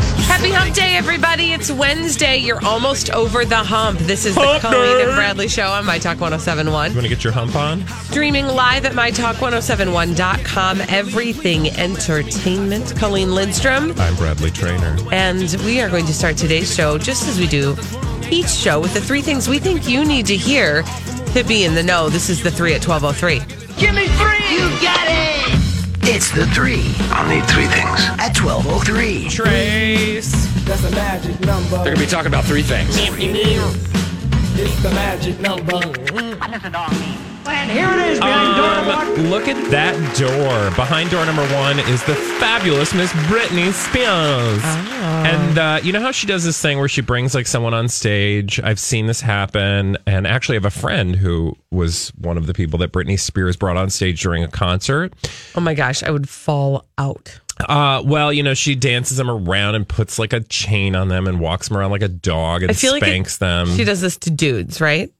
Happy Hump Day, everybody. It's Wednesday. You're almost over the hump. This is Hump the Colleen day. and Bradley Show on My Talk 1071. You want to get your hump on? Streaming live at MyTalk1071.com. Everything Entertainment. Colleen Lindstrom. I'm Bradley Traynor. And we are going to start today's show just as we do each show with the three things we think you need to hear to be in the know. This is the three at 1203. Give me three! You got it! It's the three. I'll need three things. At 1203. Trace. That's a magic number. They're going to be talking about three things. It's the magic number. And here it is, behind door Um, look at that door. Behind door number one is the fabulous Miss Britney Spears. And uh, you know how she does this thing where she brings like someone on stage? I've seen this happen. And actually, I have a friend who was one of the people that Britney Spears brought on stage during a concert. Oh my gosh, I would fall out. Uh, well, you know, she dances them around and puts like a chain on them and walks them around like a dog and feel like it- spanks them. She does this to dudes, right?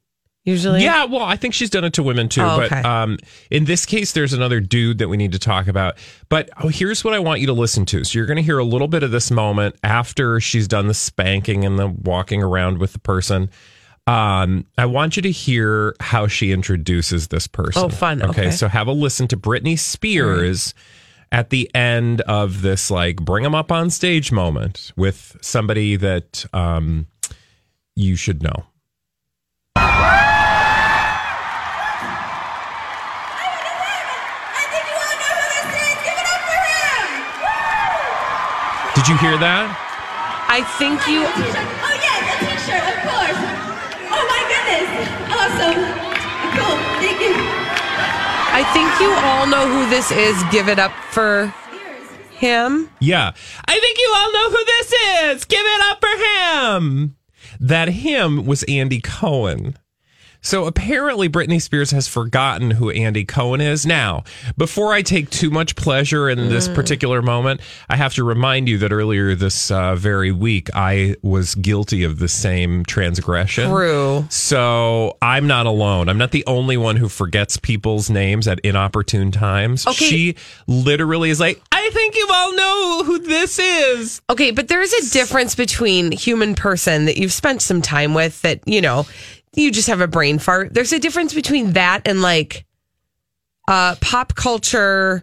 Usually? Yeah, well, I think she's done it to women too. Oh, but um, in this case, there's another dude that we need to talk about. But oh, here's what I want you to listen to. So you're going to hear a little bit of this moment after she's done the spanking and the walking around with the person. Um, I want you to hear how she introduces this person. Oh, fun. Okay. so have a listen to Britney Spears at the end of this, like, bring them up on stage moment with somebody that um, you should know. Did you hear that? I think you. Oh yeah, the t-shirt, of course. Oh my goodness. Awesome. Cool. Thank you. I think you all know who this is. Give it up for him. Yeah. I think you all know who this is. Give it up for him. That him was Andy Cohen. So apparently Britney Spears has forgotten who Andy Cohen is. Now, before I take too much pleasure in this particular moment, I have to remind you that earlier this uh, very week I was guilty of the same transgression. True. So I'm not alone. I'm not the only one who forgets people's names at inopportune times. Okay. She literally is like, I think you all know who this is. Okay, but there's a difference between human person that you've spent some time with that, you know, you just have a brain fart. There's a difference between that and like uh pop culture,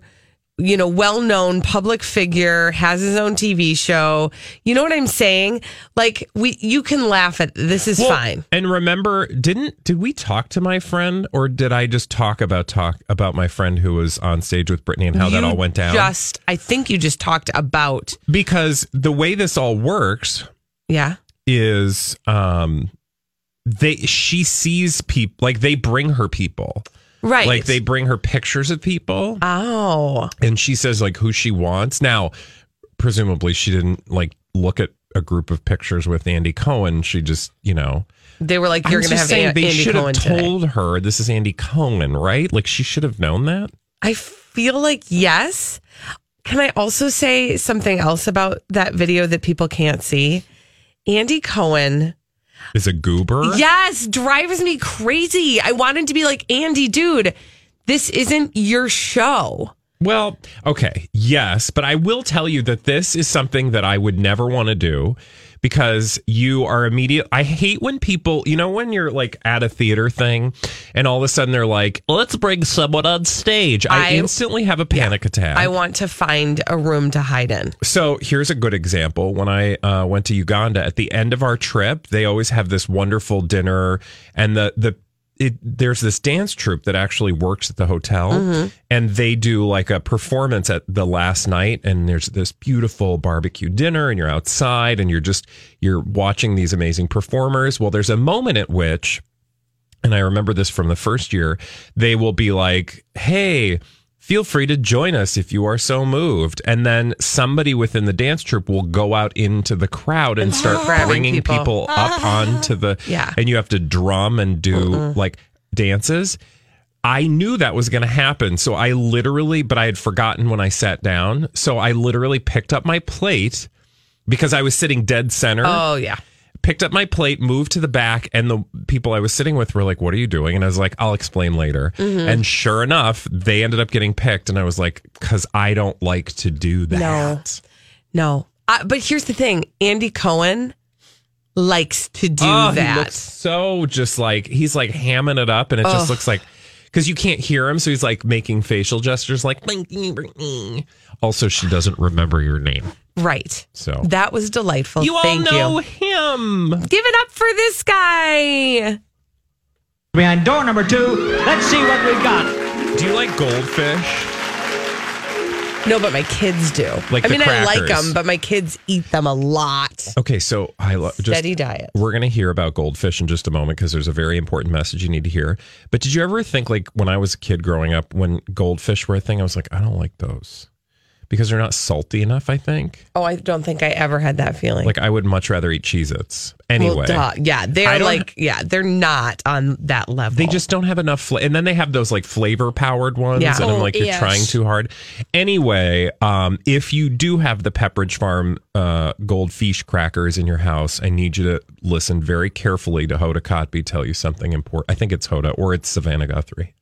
you know, well-known public figure, has his own TV show. You know what I'm saying? Like we you can laugh at this is Well, fine. And remember, didn't did we talk to my friend, or did I just talk about talk about my friend who was on stage with Britney and how that all went down? Just I think you just talked about because the way this all works yeah. is, um, they she sees people like they bring her people, Right. like they bring her pictures of people, Oh. and she says like who she wants. Now, presumably, she didn't like look at a group of pictures with Andy Cohen. She just, you know. They were like, you're going to have saying An- they Andy should Cohen have today. told her this is Andy Cohen, right? Like she should have known that. I feel like yes. Can I also say something else about that video that people can't see? Andy Cohen, Is a goober. yes, drives me crazy. I wanted to be like, Andy, dude, this isn't your show. Well, okay, yes, but I will tell you that this is something that I would never want to do because you are immediate. I hate when people, you know, when you're like at a theater thing and all of a sudden they're like, let's bring someone on stage. I, I- instantly have a panic attack. I want to find a room to hide in. So here's a good example. When I uh, went to Uganda at the end of our trip, they always have this wonderful dinner, and the the it, there's this dance troupe that actually works at the hotel, mm-hmm. and they do like a performance at the last night, and there's this beautiful barbecue dinner, and you're outside, and you're just you're watching these amazing performers. Well, there's a moment at which and I remember this from the first year, they will be like, hey, feel free to join us if you are so moved. And then somebody within the dance troupe will go out into the crowd and start bringing people. people, up onto the, Yeah. and you have to drum and do like dances. I knew that was going to happen. So I literally, but I had forgotten when I sat down. So I literally picked up my plate because I was sitting dead center Oh yeah. Picked up my plate, moved to the back, and the people I was sitting with were like, What are you doing? And I was like, I'll explain later. Mm-hmm. And sure enough, they ended up getting picked. And I was like, Because I don't like to do that. No. Uh, but here's the thing Andy Cohen likes to do oh, that. So just like he's like hamming it up, and it just looks like because you can't hear him, so he's like making facial gestures like. Also, she doesn't remember your name, right. so That was delightful. you all Thank know you. him. Give it up for this guy. Behind door number two, let's see what we've got. Do you like goldfish? No, but my kids do. Like I mean, I like them, but my kids eat them a lot. Okay, so I love just Steady diet. We're going to hear about goldfish in just a moment because there's a very important message you need to hear. But did you ever think, like, when I was a kid growing up, when goldfish were a thing, I was like, I don't like those because they're not salty enough, I think. Oh, I don't think I ever had that feeling. Like, I would much rather eat Cheez Its. Anyway, well, duh. yeah, they're like, yeah, they're not on that level. they just don't have enough. Fla- and then they have those like flavor powered ones. Yeah. And I'm Oh, like, you're yes. trying too hard. Anyway, um, if you do have the Pepperidge Farm uh, goldfish crackers in your house, I need you to listen very carefully to Hoda Kotb tell you something important. I think it's Hoda or it's Savannah Guthrie.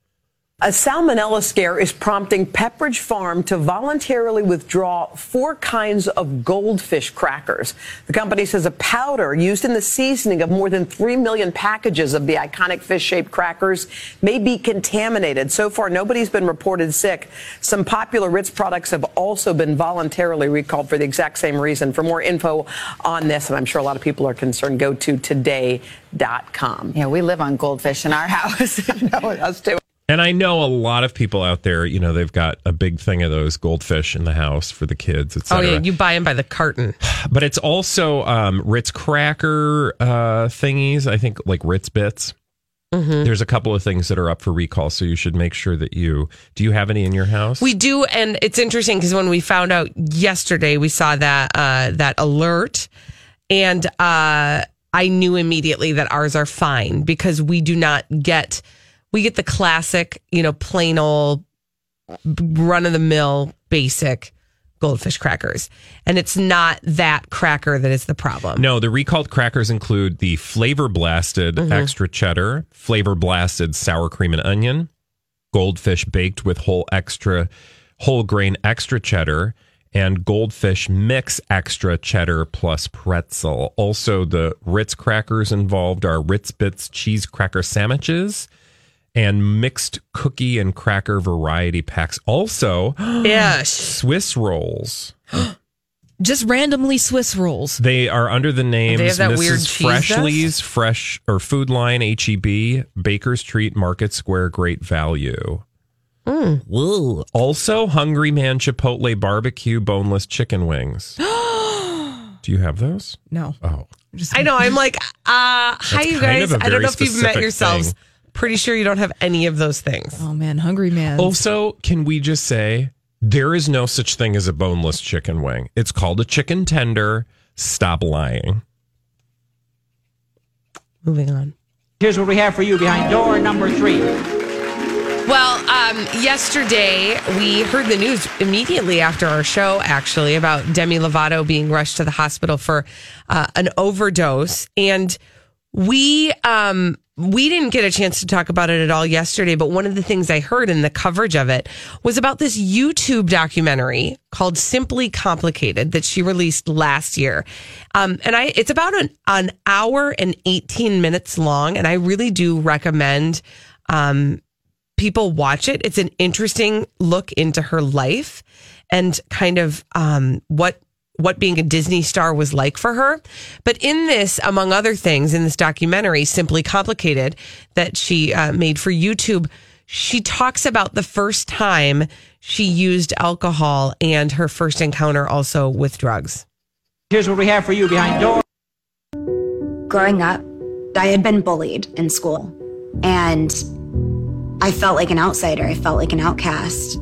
A salmonella scare is prompting Pepperidge Farm to voluntarily withdraw four kinds of goldfish crackers. The company says a powder used in the seasoning of more than 3 million packages of the iconic fish shaped crackers may be contaminated. So far, nobody's been reported sick. Some popular Ritz products have also been voluntarily recalled for the exact same reason. For more info on this, and I'm sure a lot of people are concerned, go to today.com. Yeah, we live on goldfish in our house. No, us too. And I know a lot of people out there, you know, they've got a big thing of those goldfish in the house for the kids, oh yeah, you buy them by the carton. but it's also um, Ritz cracker uh, thingies. I think like Ritz bits. Mm-hmm. There's a couple of things that are up for recall, so you should make sure that you. Do you have any in your house? We do, and it's interesting because when we found out yesterday, we saw that uh, that alert, and uh, I knew immediately that ours are fine because we do not get we get the classic, you know, plain old run of the mill basic goldfish crackers, and it's not that cracker that is the problem. No, the recalled crackers include the flavor blasted Mm-hmm. extra cheddar, flavor blasted sour cream and onion, goldfish baked with whole extra whole grain extra cheddar, and goldfish mix extra cheddar plus pretzel. Also, the Ritz crackers involved are Ritz Bits cheese cracker sandwiches and mixed cookie and cracker variety packs. Also, Yes. Swiss rolls. Just randomly Swiss rolls. They are under the names They have that Mrs. weird cheese Freshley's Fresh or Food Lion HEB, Baker's Treat, Market Square, Great Value. Mm. Woo. Also, Hungry Man Chipotle Barbecue Boneless Chicken Wings. Do you have those? No. Oh, I know. I'm like, uh, hi, you guys. I don't know if you've met yourselves. thing. Pretty sure you don't have any of those things. Oh man, hungry man. Also, can we just say there is no such thing as a boneless chicken wing? It's called a chicken tender. Stop lying. Moving on. Here's what we have for you behind door number three. Well, um, yesterday we heard the news immediately after our show, actually, about Demi Lovato being rushed to the hospital for uh, an overdose. And we um we didn't get a chance to talk about it at all yesterday, but one of the things I heard in the coverage of it was about this YouTube documentary called Simply Complicated that she released last year. Um, and I, it's about an, an hour and 18 minutes long. And I really do recommend, um, people watch it. It's an interesting look into her life and kind of, um, what what being a Disney star was like for her. But in this, among other things, in this documentary, Simply Complicated, that she uh, made for YouTube, she talks about the first time she used alcohol and her first encounter also with drugs. Here's what we have for you behind doors. Growing up, I had been bullied in school, and I felt like an outsider. I felt like an outcast.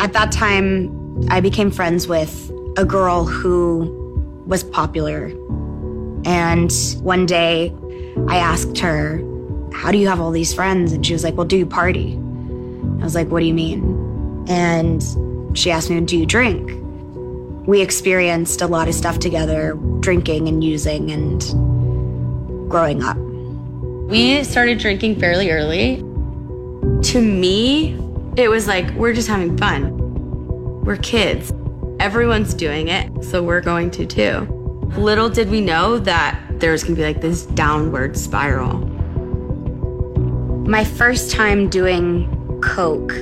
At that time, I became friends with a girl who was popular. And one day I asked her, How do you have all these friends? And she was like, Well, do you party? I was like, What do you mean? And she asked me, Do you drink? We experienced a lot of stuff together, drinking and using and growing up. We started drinking fairly early. To me, it was like, we're just having fun. We're kids. Everyone's doing it, so we're going to too. Little did we know that there was gonna be like this downward spiral. My first time doing Coke,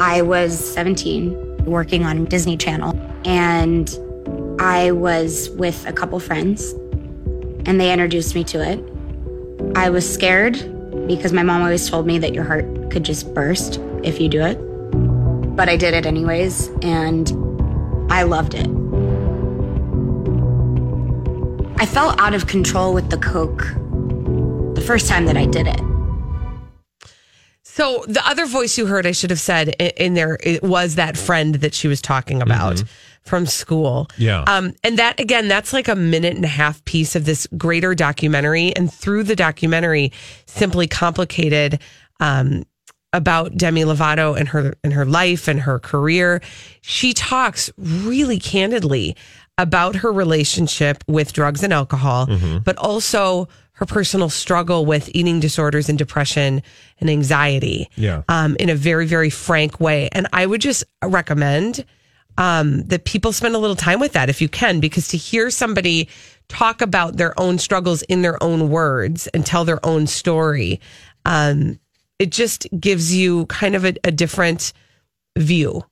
I was 17, working on Disney Channel, and I was with a couple friends, and they introduced me to it. I was scared because my mom always told me that your heart could just burst if you do it. But I did it anyways, and I loved it. I felt out of control with the Coke the first time that I did it. So the other voice you heard, I should have said in there, it was that friend that she was talking about from school. Yeah. Um, and that again, that's like a minute and a half piece of this greater documentary. And through the documentary, simply complicated um, about Demi Lovato and her and her life and her career. She talks really candidly about her relationship with drugs and alcohol, but also her personal struggle with eating disorders and depression and anxiety Yeah. um, in a very, very frank way. And I would just recommend um, that people spend a little time with that if you can, because to hear somebody talk about their own struggles in their own words and tell their own story, um, it just gives you kind of a, a different view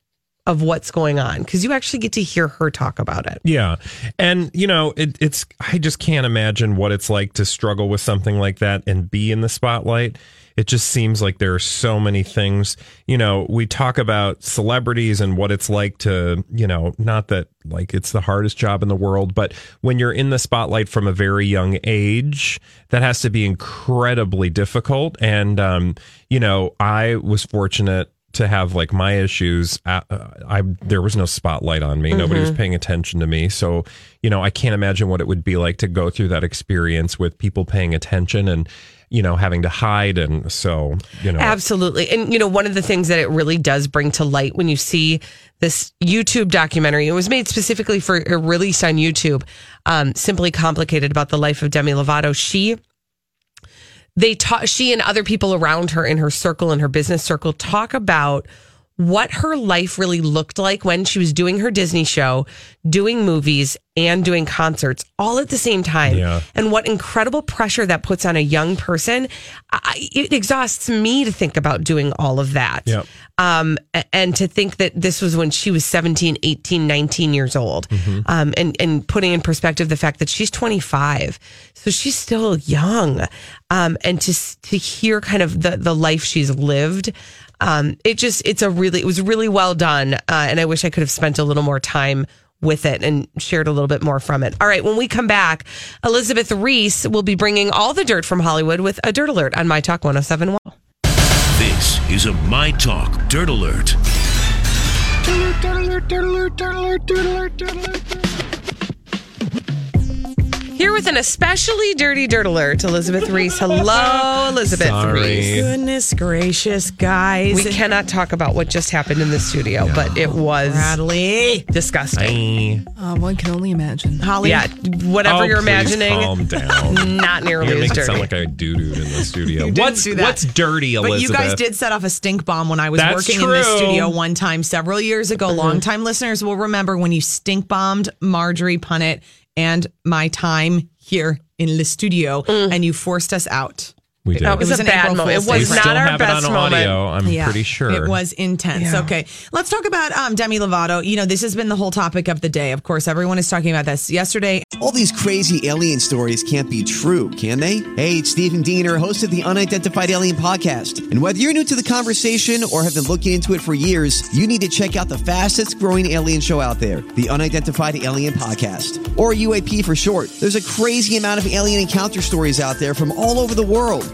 of what's going on because you actually get to hear her talk about it. Yeah. And, you know, it, it's, I just can't imagine what it's like to struggle with something like that and be in the spotlight. It just seems like there are so many things. You know, we talk about celebrities and what it's like to, you know, not that like it's the hardest job in the world, but when you're in the spotlight from a very young age, that has to be incredibly difficult. And, um, you know, I was fortunate to have like my issues uh, i there was no spotlight on me nobody was paying attention to me so you know i can't imagine what it would be like to go through that experience with people paying attention and you know having to hide and so you know Absolutely. And, you know, one of the things that it really does bring to light when you see this YouTube documentary, it was made specifically for a release on YouTube, um, Simply Complicated about the life of Demi Lovato. She, they talk, she and other people around her in her circle, in her business circle, talk about what her life really looked like when she was doing her Disney show, doing movies, and doing concerts all at the same time. Yeah. And what incredible pressure that puts on a young person. I, it exhausts me to think about doing all of that. Yep. Um, and to think that this was when she was 17, 18, 19 years old. Um, and, and putting in perspective the fact that she's 25. So she's still young. Um, and to, to hear kind of the, the life she's lived, um, it just, it's a really, it was really well done. Uh, and I wish I could have spent a little more time with it and shared a little bit more from it. All right, when we come back, Elizabeth Ries will be bringing all the dirt from Hollywood with a dirt alert on My Talk 1071. This is a My Talk Dirt Alert. Here with an especially dirty dirt alert Elizabeth Ries. Hello, Elizabeth Sorry. Ries. Goodness gracious, guys. We cannot talk about what just happened in the studio, but it was Bradley. disgusting. Bye. Uh, one can only imagine. Holly. Yeah, whatever Oh, you're please imagining, Calm down. not nearly You're as making it dirty. sound like I doo dooed in the studio. didn't What's do that. what's dirty, But Elizabeth? you guys did set off a stink bomb when I was That's working in this true. studio one time several years ago. Mm-hmm. Longtime listeners will remember when you stink bombed Marjorie Punnett and my time here in the studio mm. and you forced us out. We did. That was, was a an bad April moment. It was we not still our have best it on moment. audio. I'm Yeah, pretty sure. It was intense. Yeah. Okay. Let's talk about um, Demi Lovato. You know, this has been the whole topic of the day. Of course, everyone is talking about this. Yesterday, All these crazy alien stories can't be true, can they? Hey, it's Stephen Diener, host of the Unidentified Alien Podcast. And whether you're new to the conversation or have been looking into it for years, you need to check out the fastest growing alien show out there, the Unidentified Alien Podcast, or UAP for short. There's a crazy amount of alien encounter stories out there from all over the world.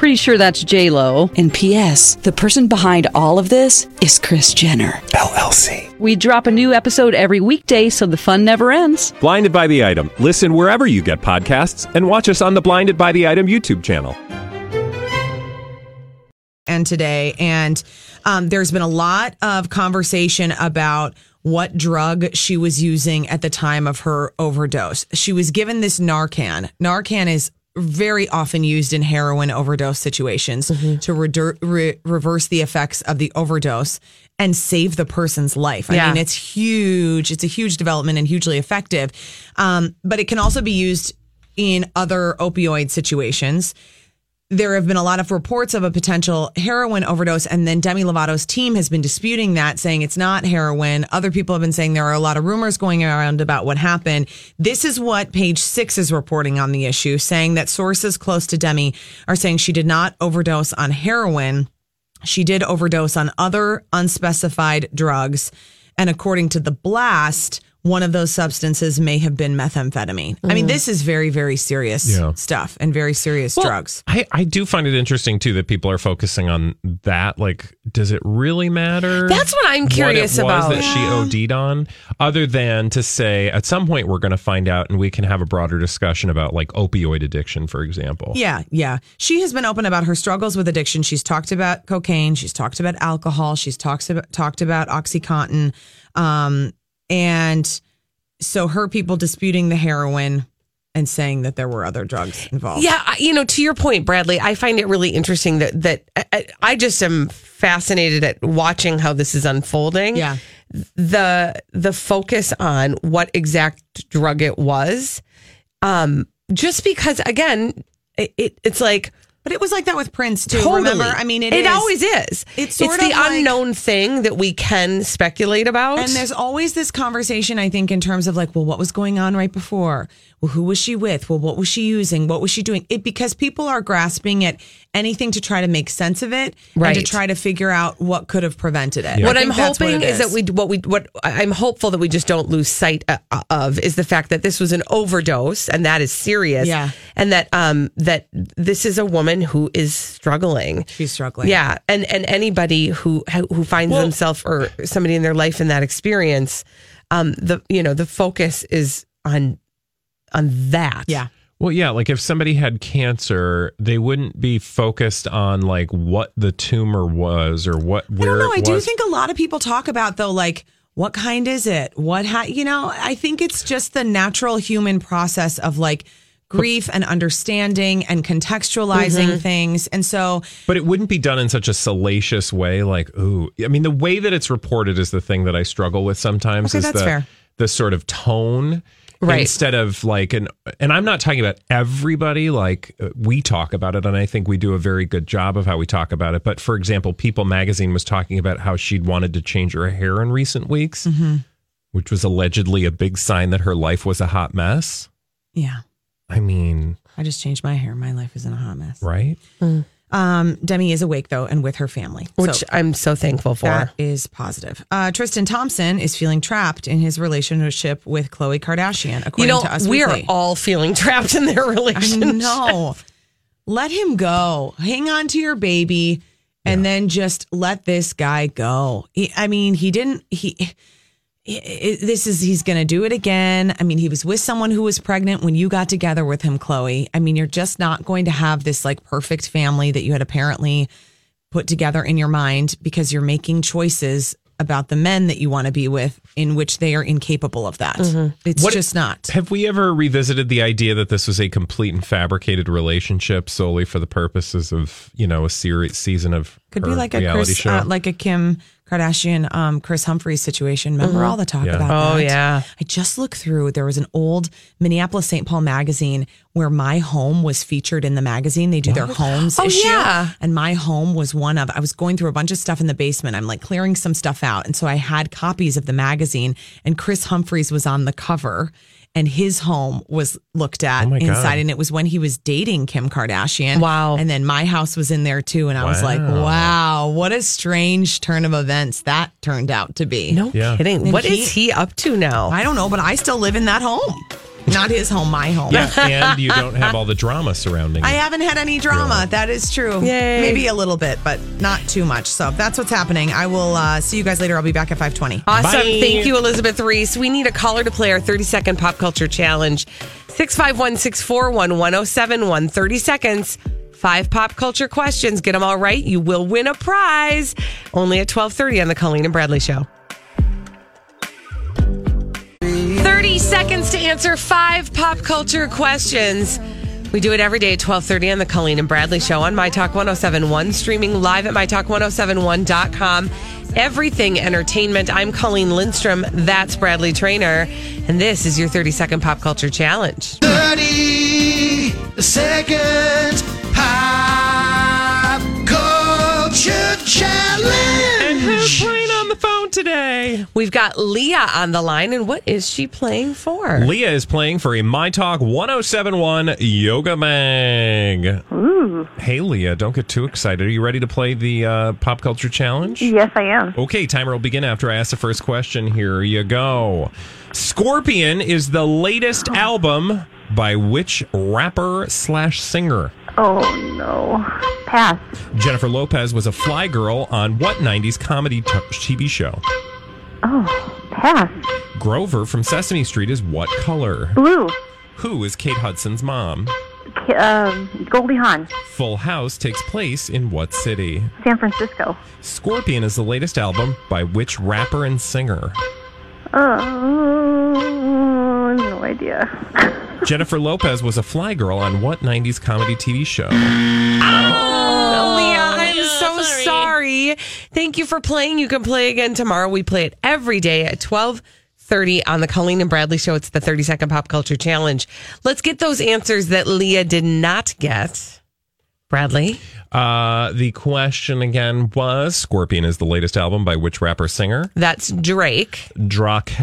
Pretty sure that's J Lo. And P.S. The person behind all of this is Kris Jenner LLC. We drop a new episode every weekday, so the fun never ends. Blinded by the item. Listen wherever you get podcasts, and watch us on the Blinded by the Item YouTube channel. and today. And um, there's been a lot of conversation about what drug she was using at the time of her overdose. She was given this Narcan. Narcan is very often used in heroin overdose situations to redur- re- reverse the effects of the overdose and save the person's life. I Yeah. mean, it's huge. It's a huge development and hugely effective. Um, but it can also be used in other opioid situations there have been a lot of reports of a potential heroin overdose, and then Demi Lovato's team has been disputing that, saying it's not heroin. Other people have been saying there are a lot of rumors going around about what happened. This is what Page Six is reporting on the issue, saying that sources close to Demi are saying she did not overdose on heroin. She did overdose on other unspecified drugs. And according to the blast, one of those substances may have been methamphetamine. I mean, Mhm. this is very, very serious Yeah. stuff and very serious Well, drugs. I, I do find it interesting too that people are focusing on that. Like, does it really matter? That's what I'm curious what it was about. that she OD'd on, other than to say at some point we're going to find out and we can have a broader discussion about like opioid addiction, for example. Yeah, yeah. She has been open about her struggles with addiction. She's talked about cocaine. She's talked about alcohol. She's talked about talked about OxyContin, um, and so her people disputing the heroin and saying that there were other drugs involved. Yeah, you know, to your point, Bradley, I find it really interesting that that I, I just am fascinated at watching how this is unfolding. Yeah. The the focus on what exact drug it was, um, just because again, it, it it's like. But it was like that with Prince too. Totally. Remember? I mean, it it is- always is. It's sort the of like- unknown thing that we can speculate about. And there's always this conversation, I think, in terms of like, well, what was going on right before? Well, who was she with? Well, what was she using? What was she doing? It because people are grasping at anything to try to make sense of it and Right. to try to figure out what could have prevented it. What I I'm think that's what hoping it is. that we what we what I'm hopeful that we just don't lose sight uh, of is the fact that this was an overdose and that is serious. Yeah. and that um that this is a woman who is struggling. She's struggling. Yeah, and and anybody who who finds Well- themselves or somebody in their life in that experience, um the you know the focus is on on that. Yeah. Well, yeah, like if somebody had cancer, they wouldn't be focused on like what the tumor was or what I where don't know. I do think a lot of people talk about though, like what kind is it? What ha- you know? I think it's just the natural human process of like grief and understanding and contextualizing Mhm. things, and so But it wouldn't be done in such a salacious way. Like, ooh, I mean, the way that it's reported is the thing that I struggle with sometimes. Okay, is that's the, fair. The sort of tone, Right. Instead of like an, and I'm not talking about everybody. Like uh, we talk about it, and I think we do a very good job of how we talk about it. But for example, People Magazine was talking about how she'd wanted to change her hair in recent weeks, Mm-hmm. which was allegedly a big sign that her life was a hot mess. yeah. I mean, I just changed my hair. My life is in a hot mess. right? Um, Demi is awake though and with her family, Which So I'm so thankful for. That is positive. Uh, Tristan Thompson is feeling trapped in his relationship with Khloe Kardashian. According you know, to Us we are all feeling trapped in their relationship. No, let him go. Hang on to your baby, and then just let this guy go. He, I mean, he didn't. He. This is he's going to do it again. I mean, he was with someone who was pregnant when you got together with him, Khloe. I mean, you're just not going to have this like perfect family that you had apparently put together in your mind because you're making choices about the men that you want to be with in which they are incapable of that. It's What- just not. Have we ever revisited the idea that this was a complete and fabricated relationship solely for the purposes of, you know, a series season of Could be like a Chris, show? uh, like a Kim Kardashian, um, Kris Humphries situation. Remember Mhm. all the talk Yeah. about Oh, that? yeah. I just looked through. There was an old Minneapolis St. Paul magazine where my home was featured in the magazine. They do their homes Oh, issue, yeah. and my home was one of. I was going through a bunch of stuff in the basement. I'm like clearing some stuff out, and so I had copies of the magazine. And Kris Humphries was on the cover. And his home was looked at Oh my God. inside, and it was when he was dating Kim Kardashian. Wow. And then my house was in there too. And I was like, Wow. wow, what a strange turn of events that turned out to be. No Yeah. kidding. And What he- is he up to now? I don't know, but I still live in that home. Not his home, my home. yeah, and you don't have all the drama surrounding it. I it. haven't had any drama. Really? That is true. Yay. Maybe a little bit, but not too much. So that's what's happening. I will uh, see you guys later. I'll be back at 520. Awesome. Bye. Thank you, Elizabeth Ries. We need a caller to play our 30 second pop culture challenge. 651 641 1071. 30 seconds. Five pop culture questions. Get them all right. You will win a prize. Only at 1230 on the Colleen and Bradley Show. 30 seconds to answer five pop culture questions. We do it every day at 1230 on the Colleen and Bradley Show on My Talk 1071, streaming live at MyTalk1071.com. Everything entertainment. I'm Colleen Lindstrom. That's Bradley Traynor. And this is your 30 second pop culture challenge. 30 seconds pop culture challenge. Today? We've got Leah on the line. And what is she playing for? Leah is playing for a My Talk 1071 Yoga Mag. Ooh. Hey, Leah, don't get too excited. Are you ready to play the uh, pop culture challenge? Yes, I am. Okay, timer will begin after I ask the first question. Here you go. Scorpion is the latest album by which rapper slash singer? Oh, no. Pass. Jennifer Lopez was a fly girl on what 90s comedy t- TV show? Oh, pass. Grover from Sesame Street is what color? Blue. Who is Kate Hudson's mom? K- um, Goldie Hawn. Full House takes place in what city? San Francisco. Scorpion is the latest album by which rapper and singer? Oh, no idea. Jennifer Lopez was a fly girl on what 90s comedy TV show? Oh, Leah, oh, I'm so sorry. Thank you for playing. You can play again tomorrow. We play it every day at 1230 on the Colleen and Bradley show. It's the 30 second pop culture challenge. Let's get those answers that Leah did not get. Bradley? Uh, the question again was Scorpion is the latest album by which rapper singer? That's Drake. Drake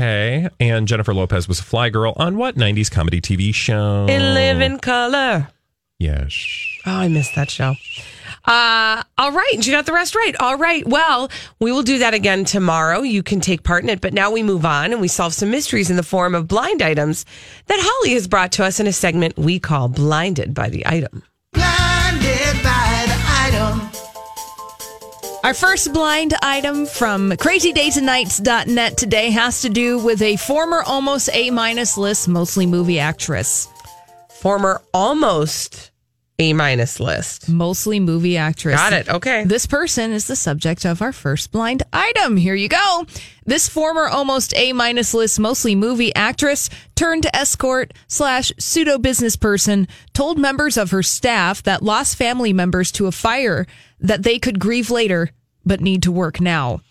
and Jennifer Lopez was a fly girl on what 90s comedy TV show? In Living Color. Yes. Oh, I missed that show. Uh, all right. You got the rest right. All right. Well, we will do that again tomorrow. You can take part in it. But now we move on and we solve some mysteries in the form of blind items that Holly has brought to us in a segment we call Blinded by the Item. Our first blind item from crazydaysandnights.net today has to do with a former almost A minus list, mostly movie actress. Former almost A minus list. Mostly movie actress. Got it. Okay. This person is the subject of our first blind item. Here you go. This former almost A minus list, mostly movie actress turned escort slash pseudo business person told members of her staff that lost family members to a fire that they could grieve later but need to work now.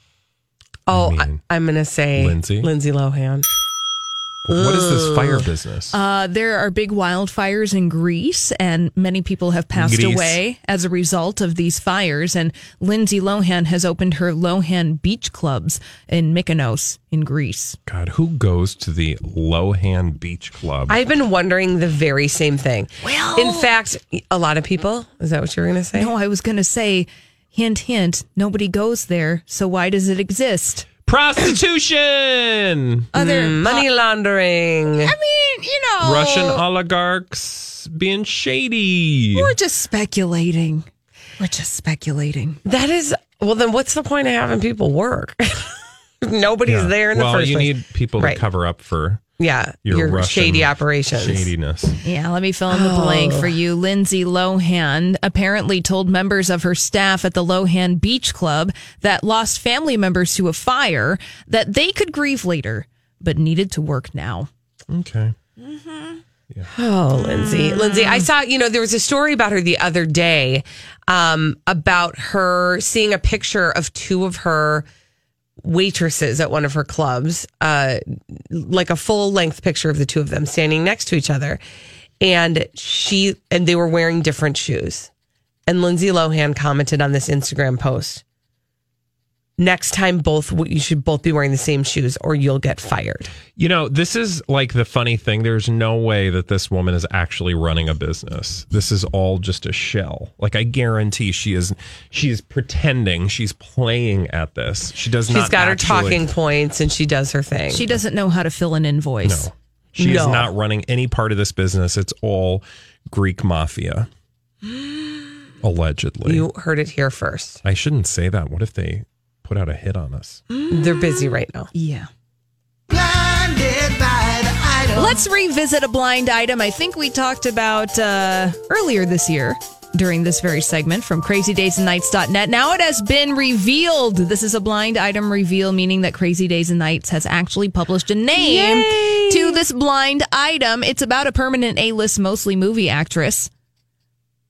Oh, I am going to say Lindsay? Lindsay Lohan. What is this fire business? Uh, there are big wildfires in Greece, and many people have passed Greece. away as a result of these fires. And Lindsay Lohan has opened her Lohan Beach Clubs in Mykonos in Greece. God, who goes to the Lohan Beach Club? I've been wondering the very same thing. Well, in fact, a lot of people. Is that what you were going to say? No, I was going to say, hint, hint, nobody goes there. So why does it exist? Prostitution. Other Mm, money laundering. I mean, you know, Russian oligarchs being shady. We're just speculating. We're just speculating. That is well. Then what's the point of having people work? Nobody's Yeah. there in well, the first you place. need people Right. to cover up for Yeah, your, your shady operations. Shadiness. Yeah, let me fill in the blank Oh. for you. Lindsay Lohan apparently told members of her staff at the Lohan Beach Club that lost family members to a fire that they could grieve later, but needed to work now. Okay. Mhm. Oh, Lindsay. Lindsay, I saw, you know, there was a story about her the other day um, about her seeing a picture of two of her waitresses at one of her clubs, uh, like a full length picture of the two of them standing next to each other. And she, and they were wearing different shoes. And Lindsay Lohan commented on this Instagram post. Next time, both you should both be wearing the same shoes, or you'll get fired. You know, this is like the funny thing. There's no way that this woman is actually running a business. This is all just a shell. Like I guarantee she is she is pretending she's playing at this. She does She's not got her talking points, and she does her thing. She doesn't know how to fill an invoice. No. She is not running any part of this business. It's all Greek mafia. Allegedly. You heard it here first. I shouldn't say that. What if they put out a hit on us? They're busy right now. Yeah. Let's revisit a blind item I think we talked about uh, earlier this year during this very segment from crazydaysandnights.net. Now it has been revealed. This is a blind item reveal, meaning that Crazy Days and Nights has actually published a name to this blind item. It's about a permanent A list, mostly movie actress.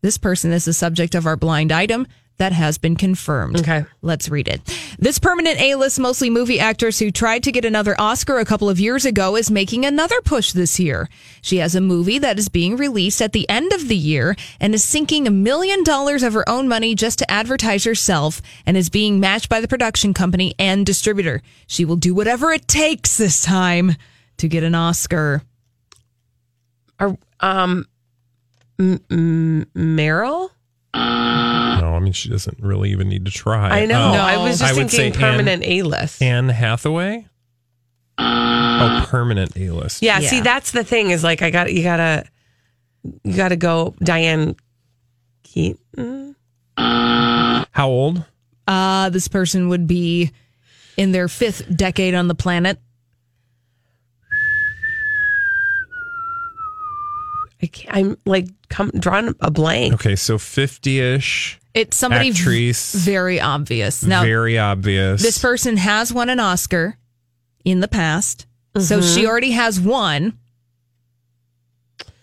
This person is the subject of our blind item that has been confirmed. Okay. Let's read it. This permanent A list, mostly movie actress who tried to get another Oscar a couple of years ago is making another push this year. She has a movie that is being released at the end of the year and is sinking a million dollars of her own money just to advertise herself and is being matched by the production company and distributor. She will do whatever it takes this time to get an Oscar. Are um, M- M- Meryl? No, I mean she doesn't really even need to try. I know. Oh, I was just would thinking say permanent A list. Anne Hathaway. Oh, permanent A list. Yeah, see, that's the thing is like I got you gotta you gotta go Diane Keaton. How old? Uh, this person would be in their fifth decade on the planet. I can't, I'm like come drawing a blank. Okay, so fifty-ish. It's somebody v- Actrice. very obvious. Now, very obvious. this person has won an Oscar in the past, so Mhm. she already has one.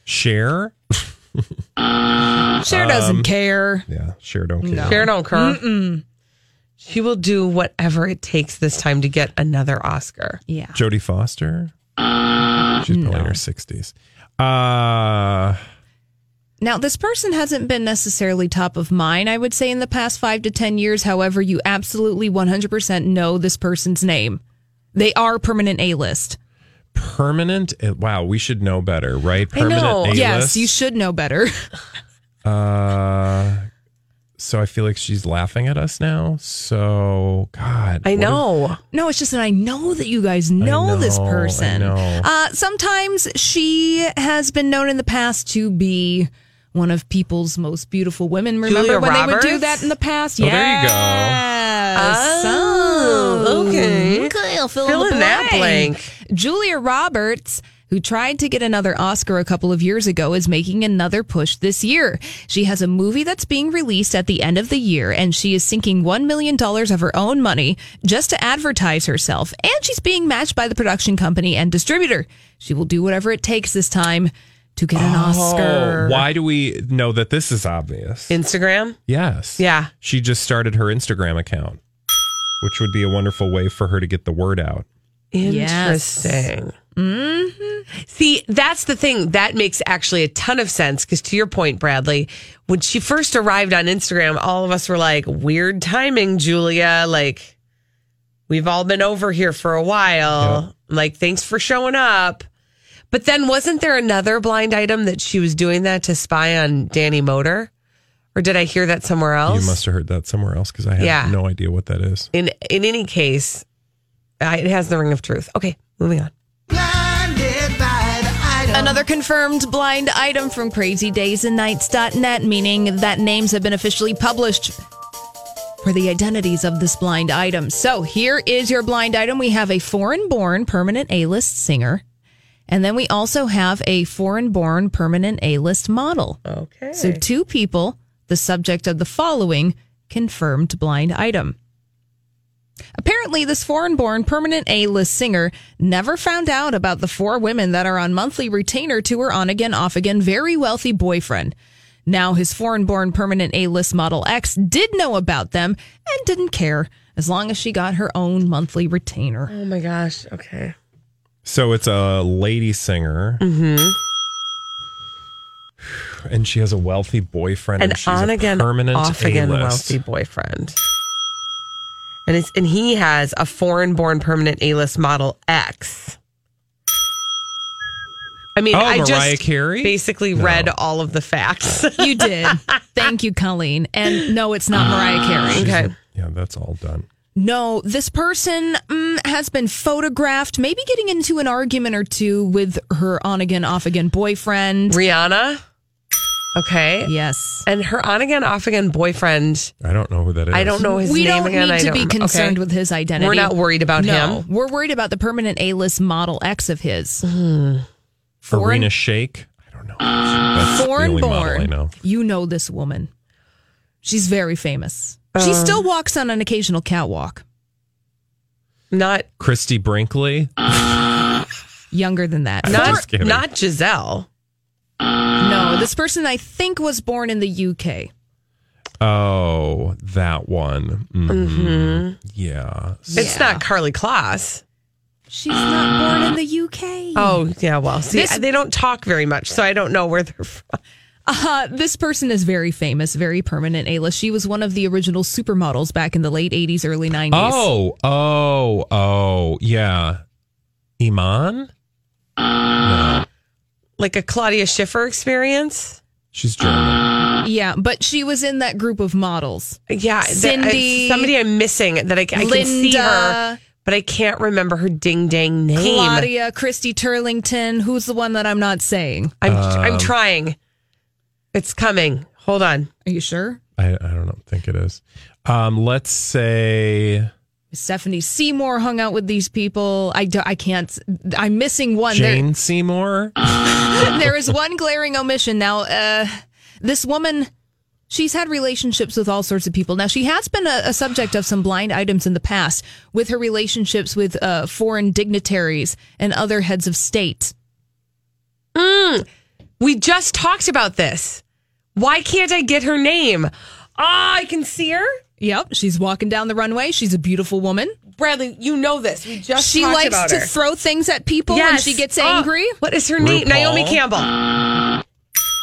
Cher. Cher doesn't Um, care. Yeah, Cher don't care. Sharon O'Connor. Mm-mm. She will do whatever it takes this time to get another Oscar. Yeah. Jodie Foster. She's probably in her sixties. Uh Now, this person hasn't been necessarily top of mind, I would say, in the past five to 10 years. However, you absolutely 100% know this person's name. They are permanent A list. permanent. uh, Wow, we should know better, right? Permanent A-list. Yes, you should know better. Uh, so I feel like she's laughing at us now. So God, I what know. No, it's just that I know that you guys know, this know, I person. know. Uh, sometimes she has been known in the past to be one of people's most beautiful women. Remember Julia when they would do that in the past? Oh, there you go. Yes. Oh, okay. Okay, I'll fill, Fill in, in that blank. Julia Roberts, who tried to get another Oscar a couple of years ago, is making another push this year. She has a movie that's being released at the end of the year, and she is sinking $1 million of her own money just to advertise herself. And she's being matched by the production company and distributor. She will do whatever it takes this time to get an Oscar. Oh, why do we know that this is obvious? Instagram? yes. Yeah. She just started her Instagram account, which would be a wonderful way for her to get the word out. Interesting. Mm-hmm. See, that's the thing. That makes actually a ton of sense because, to your point, Bradley, when she first arrived on Instagram, all of us were like, weird timing, Julia. Like, we've all been over here for a while. Like, thanks for showing up. But then, wasn't there another blind item that she was doing that to spy on Danny Moder? Or did I hear that somewhere else? You must have heard that somewhere else because I have Yeah. no idea what that is. in in any case, I, it has the ring of truth. Okay, moving on. Another confirmed blind item from crazydaysandnights.net, meaning that names have been officially published for the identities of this blind item. So here is your blind item. We have a foreign born permanent A list singer, and then we also have a foreign born permanent A list model. Okay. So two people, the subject of the following confirmed blind item. Apparently, this foreign born permanent A list singer never found out about the four women that are on monthly retainer to her on again, off again, very wealthy boyfriend. Now, his foreign born permanent A list model X did know about them and didn't care as long as she got her own monthly retainer. Oh my gosh. Okay. So it's a lady singer, Mm-hmm. and she has a wealthy boyfriend, An and she's on a again, permanent off again A-list. wealthy boyfriend. And it's and he has a foreign born permanent A list model X. I mean, Oh, I Mariah just Carey? basically read all of the facts. You did. Thank you, Colleen. And no, it's not Mariah Carey. okay. Yeah, that's all done. No, this person mm, has been photographed, maybe getting into an argument or two with her on again, off again boyfriend. Rihanna. Okay. Yes. And her on again, off again boyfriend. I don't know who that is. I don't know his we name don't again. need I to don't- be concerned okay. with his identity. We're not worried about no, him. We're worried about the permanent A list model X of his. Irina Shayk. I don't know. That's the Foreign only model I born. know. You know this woman. She's very famous. She Uh. still walks on an occasional catwalk. Not Christie Brinkley. Younger than that. not just not Gisele. no, this person I think was born in the UK. Oh, that one. Mhm. Mhm. Yeah. It's not Karlie Kloss. She's not born in the UK. Oh yeah, well, see, This- they don't talk very much, so I don't know where they're from. Uh, this person is very famous, very permanent A-list. She was one of the original supermodels back in the late 80s, early 90s. Oh, oh, oh, yeah. Iman? No, Like a Claudia Schiffer experience. she's German. Yeah, but she was in that group of models. Yeah, there- Cindy, it's somebody I'm missing that I, I can see her, but I can't remember her ding dang name. Claudia, Christy Turlington. Who's the one that I'm not saying? I'm I'm Um, trying. It's coming. Hold on. Are you sure? I, I don't think it is. Um, let's say Stephanie Seymour hung out with these people. I, do, I can't. I'm missing one. There- Jane Seymour. there is one glaring omission. Now, uh, this woman, she's had relationships with all sorts of people. Now, she has been a, a subject of some blind items in the past with her relationships with uh, foreign dignitaries and other heads of state. Mm, we just talked about this. Why can't I get her name? Ah, I can see her. Yep, she's walking down the runway. She's a beautiful woman. Bradley, you know this. We just she talked likes about to her. throw things at people when she gets Oh, angry. what is her name? Naomi Campbell.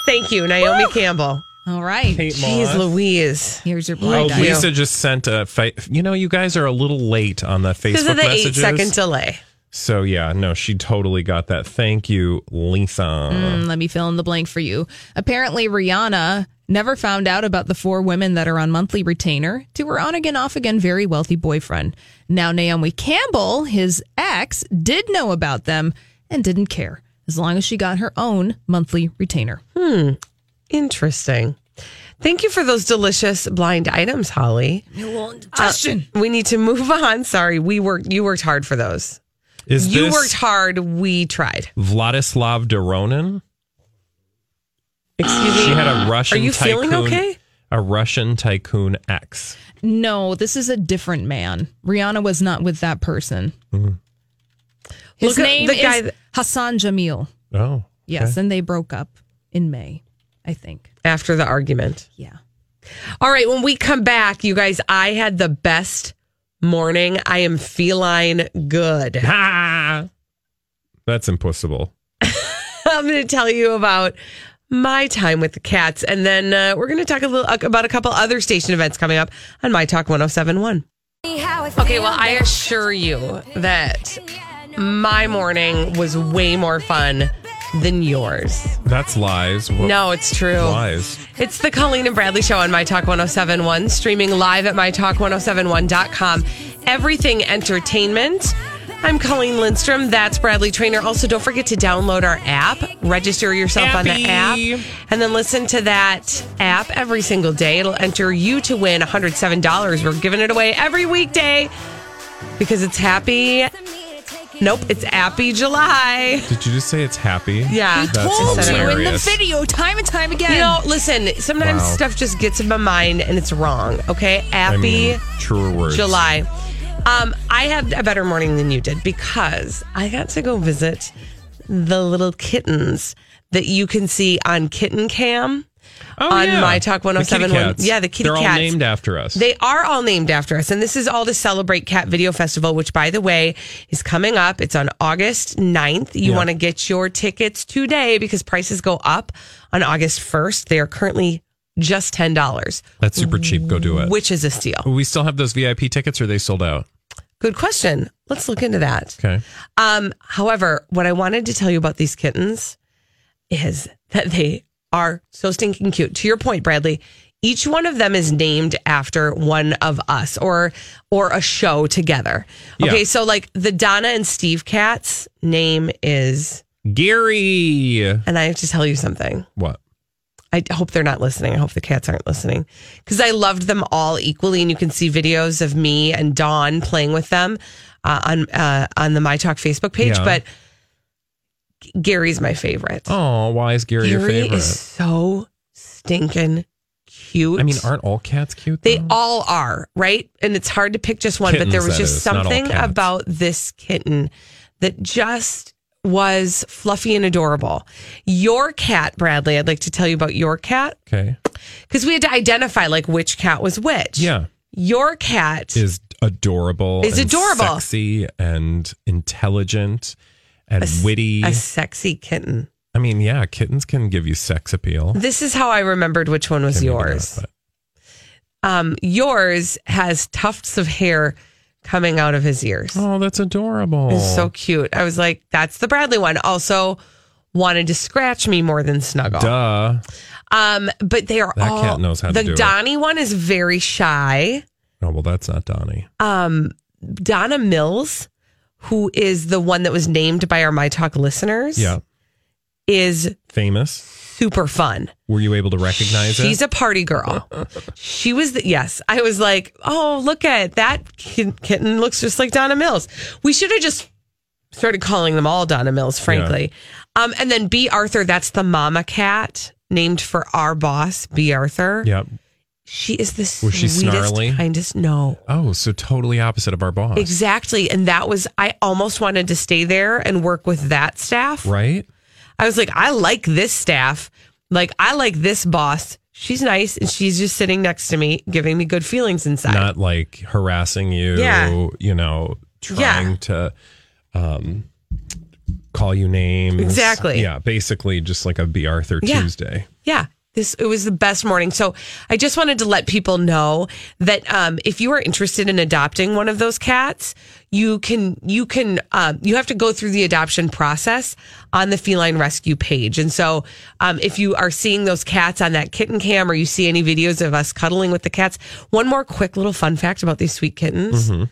Thank you, Naomi Campbell. All right. Kate Jeez Louise. Here's your Oh, blind item. Lisa just sent a. Fa- you know, you guys are a little late on the Because Facebook of the eight messages. second delay. So yeah, no, she totally got that. Thank you, Lisa. Mm, let me fill in the blank for you. Apparently, Rihanna never found out about the four women that are on monthly retainer to her on again, off again, very wealthy boyfriend. Now, Naomi Campbell, his ex, did know about them and didn't care as long as she got her own monthly retainer. Hmm. Interesting. Thank you for those delicious blind items, Holly. Uh, we need to move on. Sorry, we worked. You worked hard for those. Is you this worked hard. We tried. Vladislav Doronin? Excuse me. She had a Russian Are you tycoon. feeling okay? A Russian tycoon ex. No, this is a different man. Rihanna was not with that person. Mhm. His Look name the guy is that- Hassan Jameel. Oh, Yes, okay. and they broke up in May, I think. After the argument. Yeah. All right. When we come back, you guys, I had the best morning. I am feline good. Ah. That's impossible. I'm going to tell you about my time with the cats, and then uh, we're going to talk a little about a couple other station events coming up on My Talk 1071. Okay, well, I assure you that my morning was way more fun than yours. That's lies. What- No, it's true. Lies. It's the Colleen and Bradley Show on My Talk 1071, streaming live at MyTalk1071.com. Everything entertainment. I'm Colleen Lindstrom. That's Bradley Traynor. Also, don't forget to download our app, register yourself on the app, and then listen to that app every single day. It'll enter you to win $107. We're giving it away every weekday because it's happy. Nope, it's Happy July. Did you just say it's happy? Yeah. That's Told you in the video time and time again. You know, listen, sometimes Wow. stuff just gets in my mind and it's wrong. Okay. I Happy mean, truer words. July. Um, I had a better morning than you did because I got to go visit the little kittens that you can see on Kitten Cam Oh, on yeah. My Talk The kitty 1071. cats. Yeah, the kitty They're all named after us. They are all named after us. And this is all to celebrate Cat Video Festival, which, by the way, is coming up. It's on August 9th. You Yeah. want to get your tickets today because prices go up on August 1st. They are currently just $10, That's super cheap. Go do it. which is a steal. we still have those VIP tickets or are they sold out? Good question. Let's look into that. Okay. Um, however, what I wanted to tell you about these kittens is that they are so stinking cute. To your point, Bradley, each one of them is named after one of us or or a show together. Okay, so like the Donna and Steve cats name is Gary. and I have to tell you something. What? I hope they're not listening. I hope the cats aren't listening because I loved them all equally, and you can see videos of me and Dawn playing with them uh, on uh, on the My Talk Facebook page. Yeah. But Gary's my favorite. Oh, why is Gary, your Gary favorite? is so stinking cute. I mean, aren't all cats cute? they though? all are right? And it's hard to pick just one, but there was just is, something about this kitten that just was fluffy and adorable. Your cat, Bradley. I'd like to tell you about your cat okay. because we had to identify like which cat was which. Yeah. Your cat Is adorable. Is adorable. Sexy and intelligent and witty. a sexy kitten. I mean, yeah, kittens can give you sex appeal. This is how I remembered which one was yours. Um, yours has tufts of hair coming out of his ears. Oh, that's adorable. It's so cute. I was like, that's the Bradley one. Also wanted to scratch me more than snuggle. Duh. Um, but they are That all cat knows how to the do it. Donnie one is very shy. Oh, well, that's not Donnie. Um, Donna Mills, who is the one that was named by our My Talk listeners, Yeah. is Famous. super fun. Were you able to recognize She's it? a party girl. she was the, yes. I was like, oh, look at that kid- kitten looks just like Donna Mills. We should have just started calling them all Donna Mills, frankly. Um, and then Bea Arthur, that's the mama cat named for our boss, Bea Arthur. Yep. She is the Was she sweetest, snarly? kindest. No. Oh, so totally opposite of our boss. Exactly. And that was, I almost wanted to stay there and work with that staff. Right? I was like, I like this staff. Like, I like this boss. She's nice and she's just sitting next to me, giving me good feelings inside. Not like harassing you, Yeah. you know, trying Yeah. to um, call you names. Exactly. Yeah, basically just like a Bea Arthur Yeah. Tuesday. Yeah. This it was the best morning. So I just wanted to let people know that um, if you are interested in adopting one of those cats, you can you can um, you have to go through the adoption process on the feline rescue page. And so um, if you are seeing those cats on that kitten cam or you see any videos of us cuddling with the cats, one more quick little fun fact about these sweet kittens. Mm-hmm.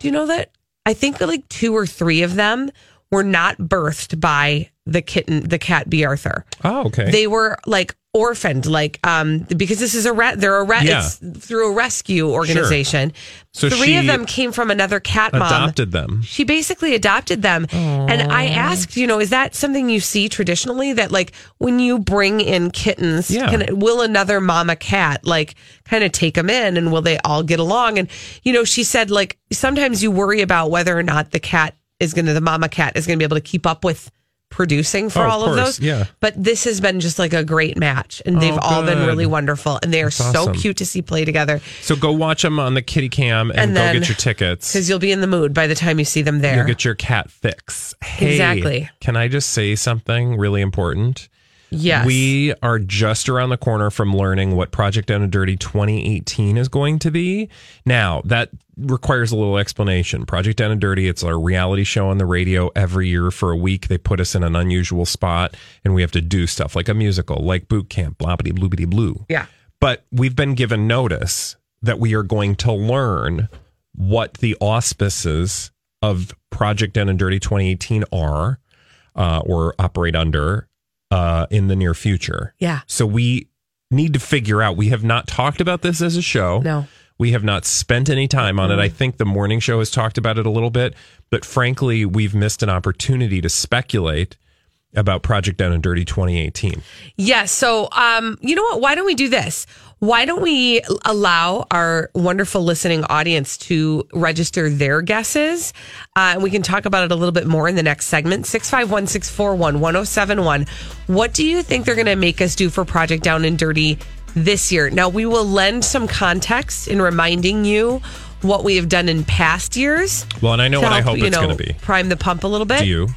Do you know that I think that like two or three of them were not birthed by the kitten, the cat Bea Arthur. Oh, okay. They were like orphaned, like um because this is a rat. They're a rat. Yeah. It's through a rescue organization. So three of them came from another cat mom. Adopted them. She basically adopted them. And I asked, you know, is that something you see traditionally that like when you bring in kittens, Yeah. can, will another mama cat like kind of take them in and will they all get along? And, you know, she said like sometimes you worry about whether or not the cat is going to, the mama cat is going to be able to keep up with producing for Oh, all of course, those. yeah. But this has been just like a great match, and oh, they've Oh, all been really wonderful, and they are That's so awesome. cute to see play together. So go watch them on the kitty cam and, And go get your tickets. Because you'll be in the mood by the time you see them there. You'll get your cat fix. Hey, Exactly. Can I just say something really important? Yes. We are just around the corner from learning what Project Down and Dirty 2018 is going to be. Now, that requires a little explanation. Project Down and Dirty, it's our reality show on the radio every year for a week. They put us in an unusual spot and we have to do stuff like a musical, like boot camp, blobbity bloobity blue. Yeah. But we've been given notice that we are going to learn what the auspices of Project Down and Dirty 2018 are uh, or operate under uh, in the near future. Yeah. So we need to figure out. We have not talked about this as a show. No. We have not spent any time on it. I think the morning show has talked about it a little bit, but frankly, we've missed an opportunity to speculate about Project Down and Dirty 2018. Yes. So, um, you know what? Why don't we do this? Why don't we allow our wonderful listening audience to register their guesses? Uh, and we can talk about it a little bit more in the next segment. 651 641 1071. What do you think they're going to make us do for Project Down and Dirty this year? Now, we will lend some context in reminding you what we have done in past years. Well, and I know what I help, hope you it's know, going to be. Prime the pump a little bit. Do you?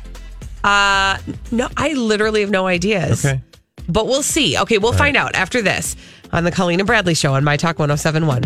Uh, no, I literally have no ideas. Okay. But we'll see. Okay, we'll All find out after this on the Colleen and Bradley show on My Talk 1071.